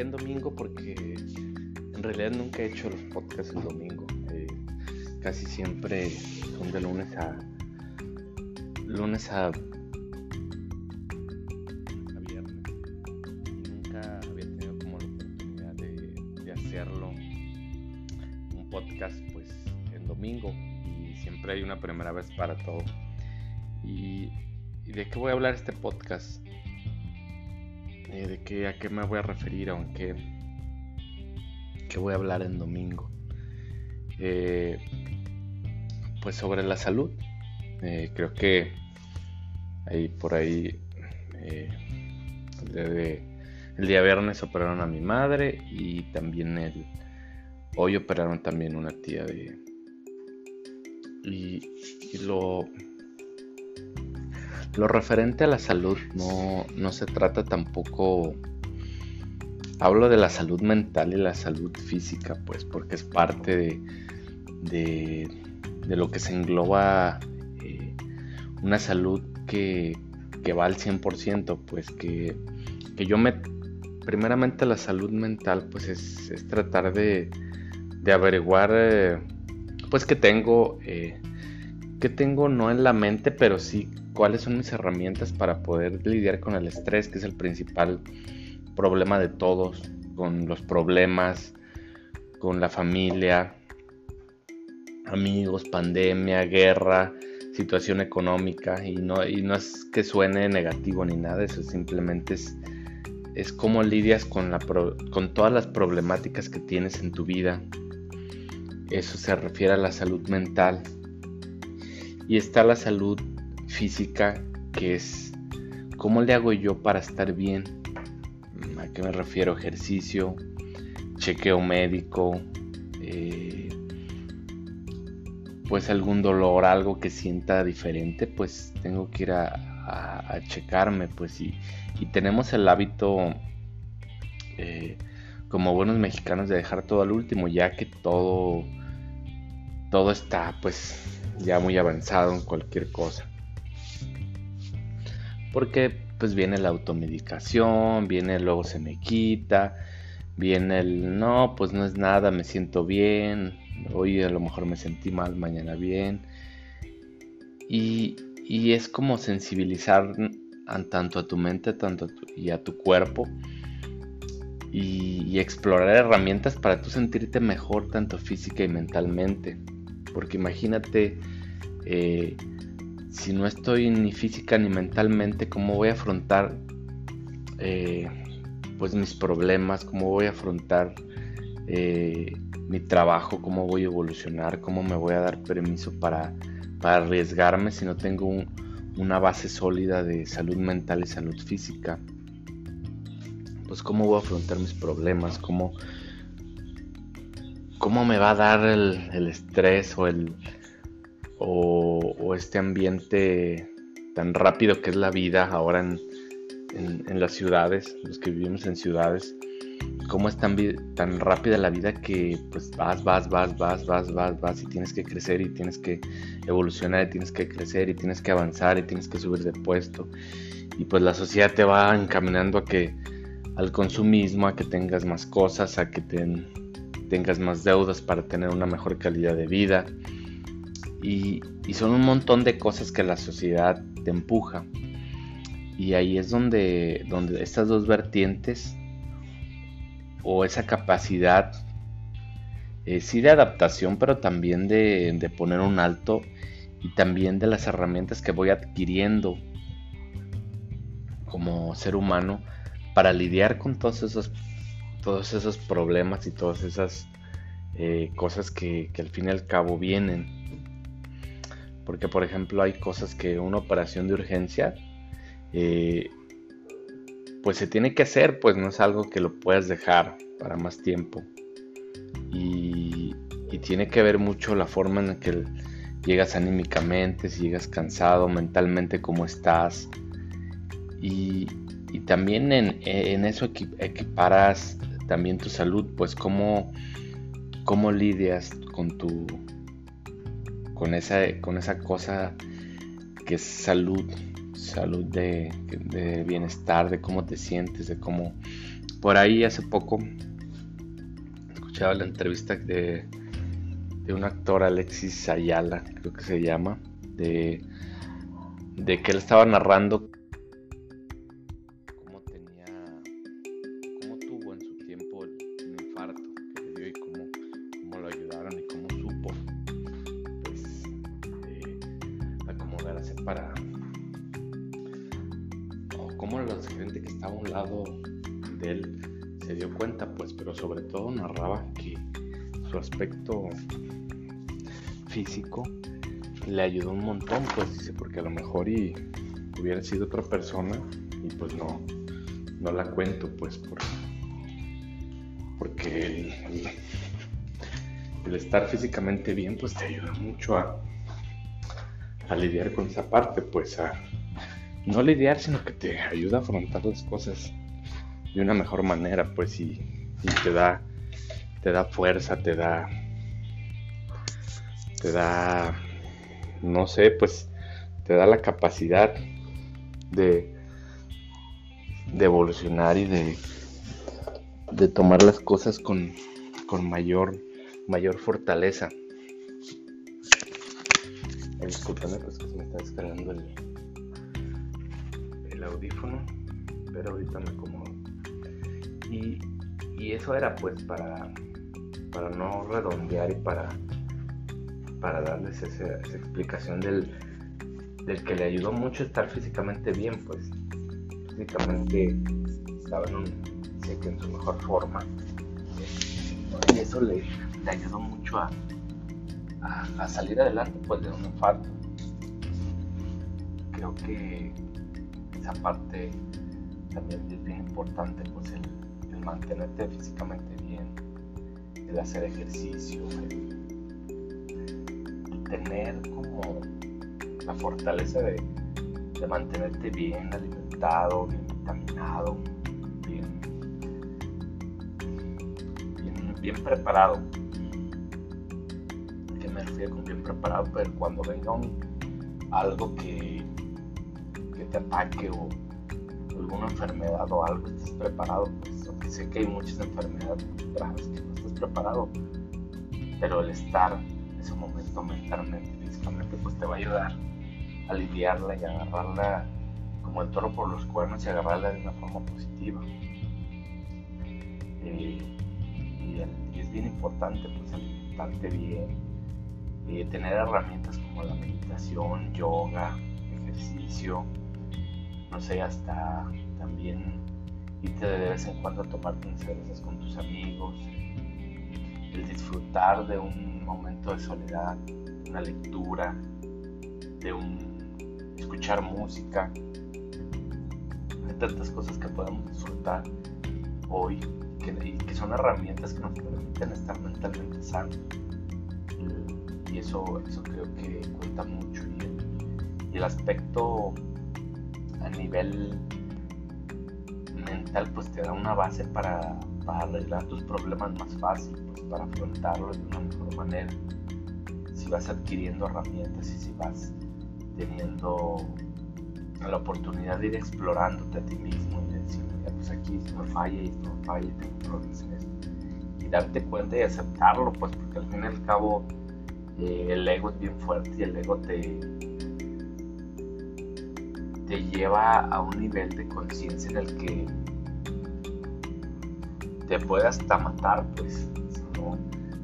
en domingo? Porque en realidad nunca he hecho los podcasts el domingo. Eh, casi siempre son de lunes a lunes a, viernes y nunca había tenido como la oportunidad de, hacerlo un podcast pues en domingo y siempre hay una primera vez para todo. ¿Y, de qué voy a hablar este podcast? Eh, ¿De qué, a qué me voy a referir? Aunque que voy a hablar en domingo. Eh, pues sobre la salud. Eh, creo que ahí por ahí el, día viernes operaron a mi madre y también el hoy operaron también una tía de y, lo lo referente a la salud no, no se trata tampoco hablo de la salud mental y la salud física, pues porque es parte de, de, lo que se engloba eh, una salud que, que, va al 100%, pues que, que, yo me... Primeramente la salud mental, pues es, es tratar de, de averiguar, eh, pues que tengo, eh, que tengo no en la mente, pero sí cuáles son mis herramientas para poder lidiar con el estrés, que es el principal problema de todos, con los problemas, con la familia, amigos, pandemia, guerra, situación económica y no, y no es que suene negativo ni nada, eso simplemente es, es cómo lidias con, la con todas las problemáticas que tienes en tu vida. Eso se refiere a la salud mental. Y está la salud física, que es cómo le hago yo para estar bien ¿A qué me refiero? Ejercicio, chequeo médico, eh, pues algún dolor, algo que sienta diferente, pues tengo que ir a, checarme, pues y, tenemos el hábito eh, como buenos mexicanos de dejar todo al último, ya que todo, todo está pues ya muy avanzado en cualquier cosa. Porque pues viene la automedicación, viene luego se me quita, viene el no, pues no es nada, me siento bien, hoy a lo mejor me sentí mal, mañana bien. Y, es como sensibilizar tanto a tu mente tanto y a tu cuerpo y, explorar herramientas para tú sentirte mejor tanto física y mentalmente. Porque imagínate eh, si no estoy ni física ni mentalmente, cómo voy a afrontar eh, pues mis problemas, cómo voy a afrontar eh, mi trabajo, cómo voy a evolucionar, cómo me voy a dar permiso para, arriesgarme si no tengo una base sólida de salud mental y salud física. Pues cómo voy a afrontar mis problemas, cómo, cómo me va a dar el estrés o el, o, este ambiente tan rápido que es la vida ahora en, las ciudades, los que vivimos en ciudades, cómo es tan, tan rápida la vida que pues vas, vas, vas, vas, vas, vas, vas y tienes que crecer y tienes que evolucionar y tienes que crecer y tienes que avanzar y tienes que subir de puesto. Y pues la sociedad te va encaminando a que al consumismo, a que tengas más cosas, a que tengas más deudas para tener una mejor calidad de vida y, son un montón de cosas que la sociedad te empuja. Y ahí es donde, donde estas dos vertientes o esa capacidad, eh, sí de adaptación, pero también de, de, poner un alto y también de las herramientas que voy adquiriendo como ser humano para lidiar con todos esos, todos esos problemas y todas esas eh, cosas que, que al fin y al cabo vienen. Porque, por ejemplo, hay cosas que una operación de urgencia, eh, pues se tiene que hacer, pues no es algo que lo puedas dejar para más tiempo. Y, tiene que ver mucho la forma en la que llegas anímicamente, si llegas cansado, mentalmente, cómo estás. Y, también en, eso equiparas también tu salud, pues cómo, cómo lidias con tu, con esa, con esa cosa que es salud, salud de, bienestar, de cómo te sientes, de cómo, por ahí hace poco escuchaba la entrevista de, de un actor, Alexis Ayala, creo que se llama, de, de que él estaba narrando para cómo la gente que estaba a un lado de él se dio cuenta pues pero sobre todo narraba que su aspecto físico le ayudó un montón, pues dice, porque a lo mejor y hubiera sido otra persona y pues no, no la cuento, pues por, porque el, estar físicamente bien, pues te ayuda mucho a, a lidiar con esa parte, pues a no lidiar, sino que te ayuda a afrontar las cosas de una mejor manera, pues y, y te da te da fuerza, te da te da no sé, pues te da la capacidad de, de evolucionar y de, de tomar las cosas con, con mayor, mayor fortaleza. Disculpenme, pues que se me está descargando el, el audífono, pero ahorita me acomodo. Y, y eso era pues para, para no redondear y para para darles esa, explicación del, del, que le ayudó mucho estar físicamente bien, pues físicamente estaba en, un, sé que en su mejor forma. Y eso le, le ayudó mucho a, a, salir adelante pues de un infarto. Creo que esa parte también es importante, pues el, mantenerte físicamente bien, el hacer ejercicio, tener como la fortaleza de, mantenerte bien alimentado, bien vitaminado, bien, bien, preparado. ¿Qué me refiero con bien preparado? Pero cuando venga un, algo que, que te ataque o alguna enfermedad o algo, estés preparado. Pues, sé que hay muchas enfermedades graves que no estás preparado, pero el estar ese momento mentalmente, físicamente, pues te va a ayudar a lidiarla y agarrarla como el toro por los cuernos y agarrarla de una forma positiva. Eh, y, es bien importante pues alimentarte bien, y tener herramientas como la meditación, yoga, ejercicio, no sé, hasta también irte de vez en cuando a tomarte unas cervezas con tus amigos, el disfrutar de un momento de soledad, una lectura, de un escuchar música. Hay tantas cosas que podemos disfrutar hoy que, que son herramientas que nos permiten estar mentalmente sanos. Y eso, eso creo que cuenta mucho. Y el, aspecto a nivel mental pues te da una base para, para arreglar tus problemas más fácil, pues para afrontarlos de una mejor manera. Si vas adquiriendo herramientas y si vas teniendo la oportunidad de ir explorándote a ti mismo y decir, pues aquí esto falla y esto falla y tengo problemas en. Y darte cuenta y aceptarlo, pues porque al fin y al cabo el ego es bien fuerte y el ego te, te lleva a un nivel de conciencia en el que te puede hasta matar, pues,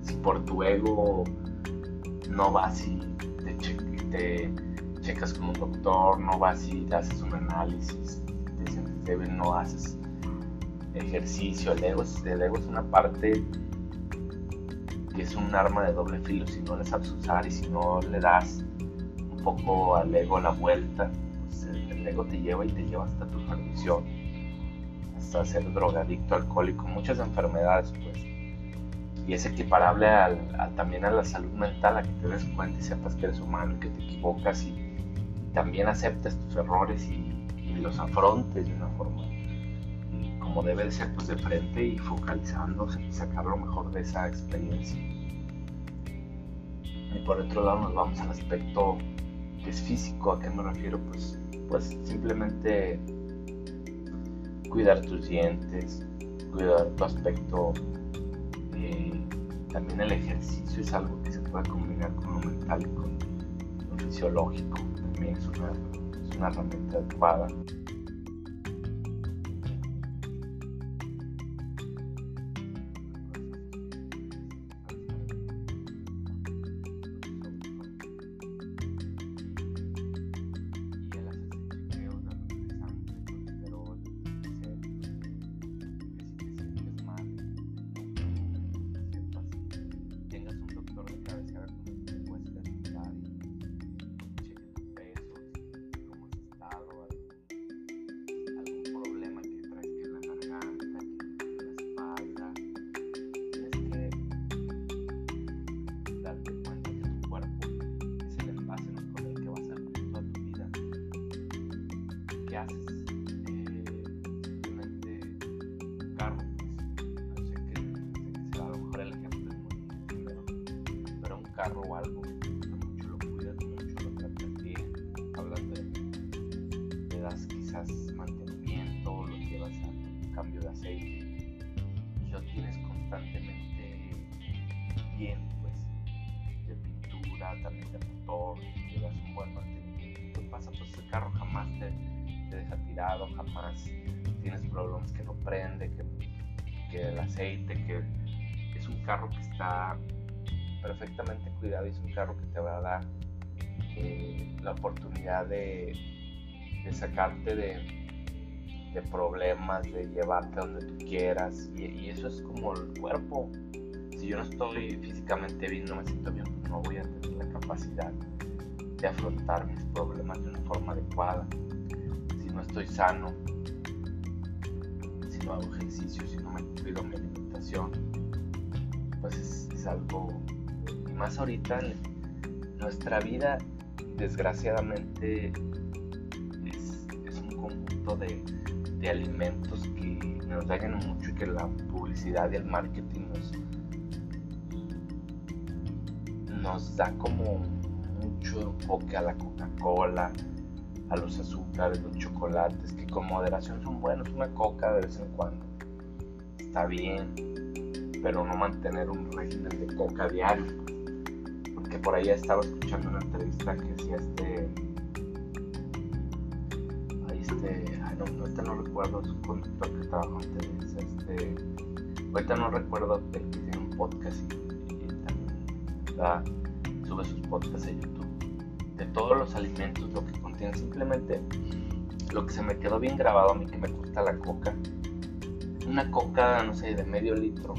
si por tu ego no vas y te, checas con un doctor, no vas y te haces un análisis, te sientes débil, no haces ejercicio, el ego, el ego es una parte es un arma de doble filo si no le sabes usar y si no le das un poco al ego la vuelta, pues el, ego te lleva y te lleva hasta tu perdición hasta ser drogadicto, alcohólico, muchas enfermedades, pues. Y es equiparable al, también a la salud mental, a que te des cuenta y sepas que eres humano y que te equivocas y, también aceptes tus errores y, los afrontes de una forma como debe de ser, pues de frente y focalizándose y sacar lo mejor de esa experiencia. Y por otro lado nos vamos al aspecto que es físico, ¿a qué me refiero? Pues, pues simplemente cuidar tus dientes, cuidar tu aspecto. Eh, también el ejercicio es algo que se puede combinar con lo mental y con lo fisiológico. También es una, es una herramienta adecuada. Carro o algo, prende, que, que el aceite, que es un carro que está perfectamente cuidado y es un carro que te va a dar eh, la oportunidad de, sacarte de, problemas, de llevarte donde tú quieras. Y, eso es como el cuerpo. Si yo no estoy físicamente bien, no me siento bien, no voy a tener la capacidad de afrontar mis problemas de una forma adecuada. Si no estoy sano, hago ejercicio, si no me cuido mi alimentación, pues es, es algo más ahorita nuestra vida desgraciadamente es, un conjunto de, alimentos que nos dañan mucho y que la publicidad y el marketing nos, nos da como mucho enfoque a la Coca-Cola, a los azúcares, los chocolates, que con moderación son buenos, una coca de vez en cuando está bien, pero no mantener un régimen de coca diario. Que por ahí estaba escuchando una entrevista que decía este ahí este ay, no, ahorita no recuerdo su conductor que estaba ustedes este ahorita no recuerdo que tiene un podcast y, también sube sus podcasts a YouTube. De todos los alimentos lo que contienen simplemente lo que se me quedó bien grabado a mí que me gusta la coca una coca no sé de medio litro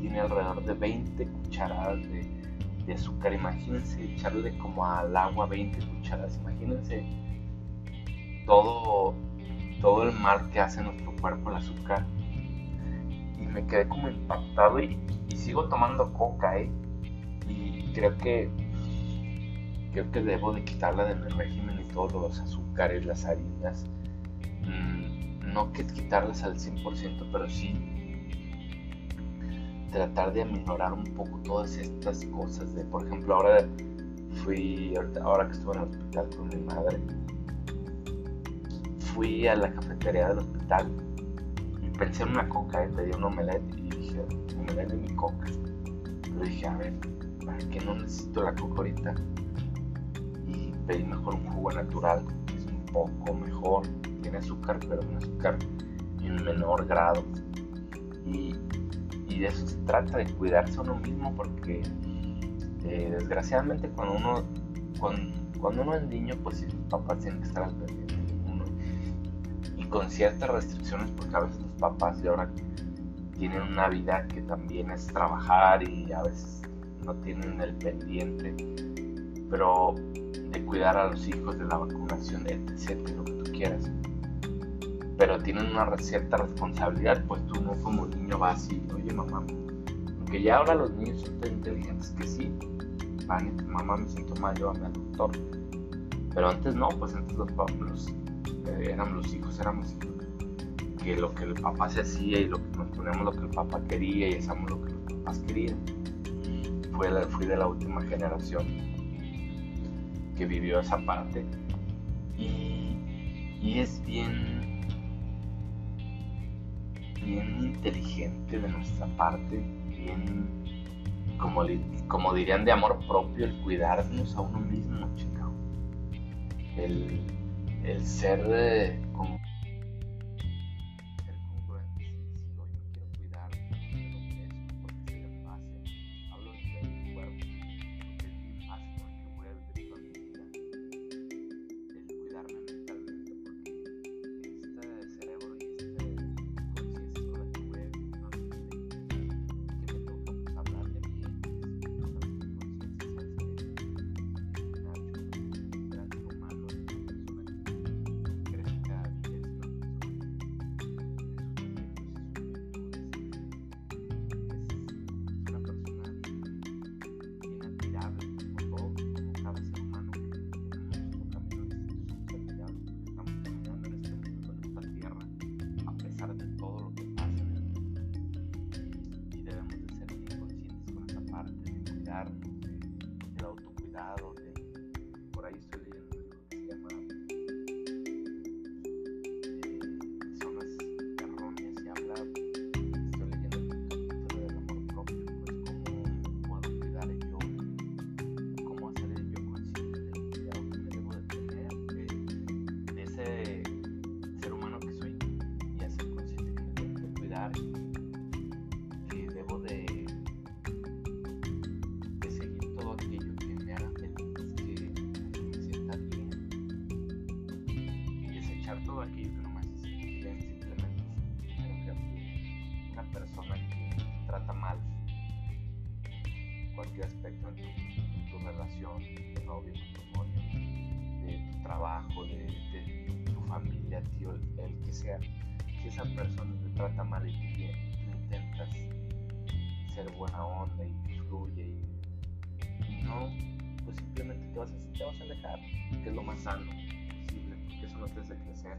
tiene alrededor de 20 cucharadas de de azúcar. Imagínense echarle como al agua 20 cucharadas. Imagínense todo, todo el mal que hace nuestro cuerpo el azúcar. Y me quedé como impactado y, sigo tomando coca, ¿eh? Y creo que creo que debo de quitarla de mi régimen todos los azúcares, las harinas. Mm, no quitarlas al 100%, pero sí tratar de aminorar un poco todas estas cosas. Por ejemplo, ahora fui, ahora que estuve en el hospital con mi madre, fui a la cafetería del hospital y pensé en una coca, ¿eh? pedí un omelette y dije, omelette de mi coca. Pero dije, a ver, ¿para qué no necesito la coca ahorita? Pedí mejor un jugo natural, es un poco mejor, tiene azúcar, pero un azúcar en menor grado. Y y de eso se trata, de cuidarse uno mismo, porque eh, desgraciadamente cuando uno, cuando, uno es niño, pues sí, los papás tienen que estar al pendiente. Y con ciertas restricciones, porque a veces los papás de ahora tienen una vida que también es trabajar y a veces no tienen el pendiente, pero de cuidar a los hijos de la vacunación, etc., lo que tú quieras pero tienen una cierta responsabilidad, pues tú no como niño vas y, oye mamá, aunque ya ahora los niños son tan inteligentes que sí, mamá me siento mal, llévame al doctor. Pero antes no, pues antes los papás, eh, éramos los hijos, éramos que lo que el papá se hacía y lo que nos ponemos lo que el papá quería y hacíamos lo que los papás querían. Fui de la última generación que vivió esa parte y, es bien bien inteligente de nuestra parte, bien, como, como dirían, de amor propio, el cuidarnos a uno mismo, chica. El, el ser eh, como el relación, tu novio, matrimonio, de tu trabajo, de, tu familia, tío, el, que sea, si esa persona te trata mal y tú, intentas ser buena onda y que fluye y, no, pues simplemente te vas, a, te vas a alejar, que es lo más sano eso no te hace crecer.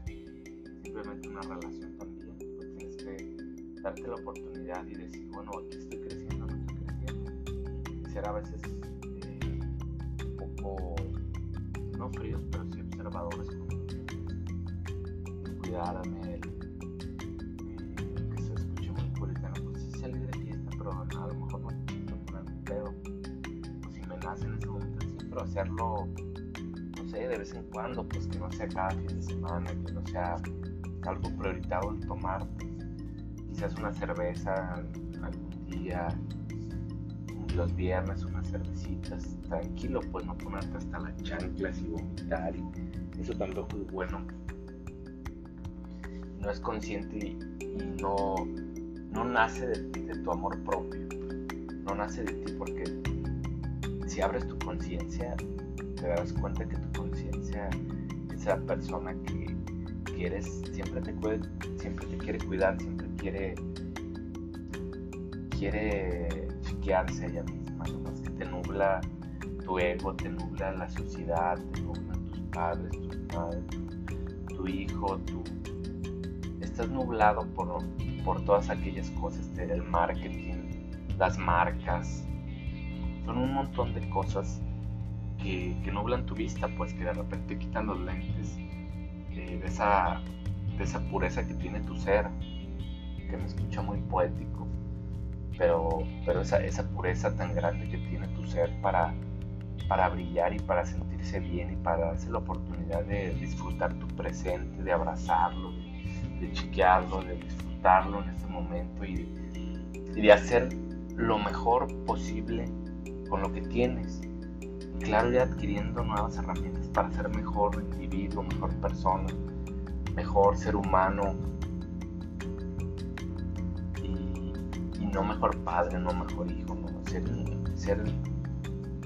Simplemente una relación también. Pues tienes que darte la oportunidad y decir, bueno, aquí estoy creciendo, no estoy creciendo. Y ser a veces no fríos, pero sí observadores cuidarme, eh, que se escuche muy puritano, pues sí salir de fiesta, pero a lo mejor no quiero poner un pedo. Pues si me nace en ese momento, sí, pero hacerlo de vez en cuando, pues que no sea cada fin de semana, que no sea algo prioritario el tomar, pues, quizás una cerveza algún día, los viernes unas cervecitas, tranquilo, pues no ponerte hasta las chanclas y vomitar, y eso tampoco es bueno. No es consciente y, no, no nace de ti, de tu amor propio, no nace de ti porque si abres tu conciencia te darás cuenta que tu conciencia, esa persona que, quieres siempre te, siempre te quiere cuidar, siempre quiere, quiere chiquearse a ella misma, nomás que te nubla tu ego, te nubla la sociedad, te nublan tus padres, tus madres, tu, hijo, tu... Estás nublado por, por todas aquellas cosas del marketing, las marcas, son un montón de cosas que, nublan tu vista, pues que de repente quitan los lentes eh, de esa pureza que tiene tu ser, que me escucha muy poético, pero, pero esa, esa pureza tan grande que tiene tu ser para, para brillar y para sentirse bien y para darse la oportunidad de disfrutar tu presente, de abrazarlo, de, chiquearlo, de disfrutarlo en este momento y de hacer lo mejor posible con lo que tienes. Claro, y adquiriendo nuevas herramientas para ser mejor individuo, mejor persona, mejor ser humano no mejor padre, no mejor hijo, no, ser, ser,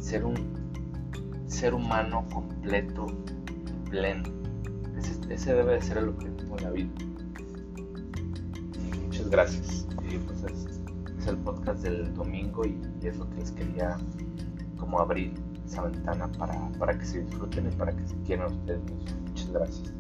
ser un ser humano completo, pleno. Ese, debe de ser el objetivo de la vida. muchas gracias. Pues es, el podcast del domingo y, es lo que les quería como abrir esa ventana para, para que se disfruten y para que se quieran ustedes mismos. Muchas gracias.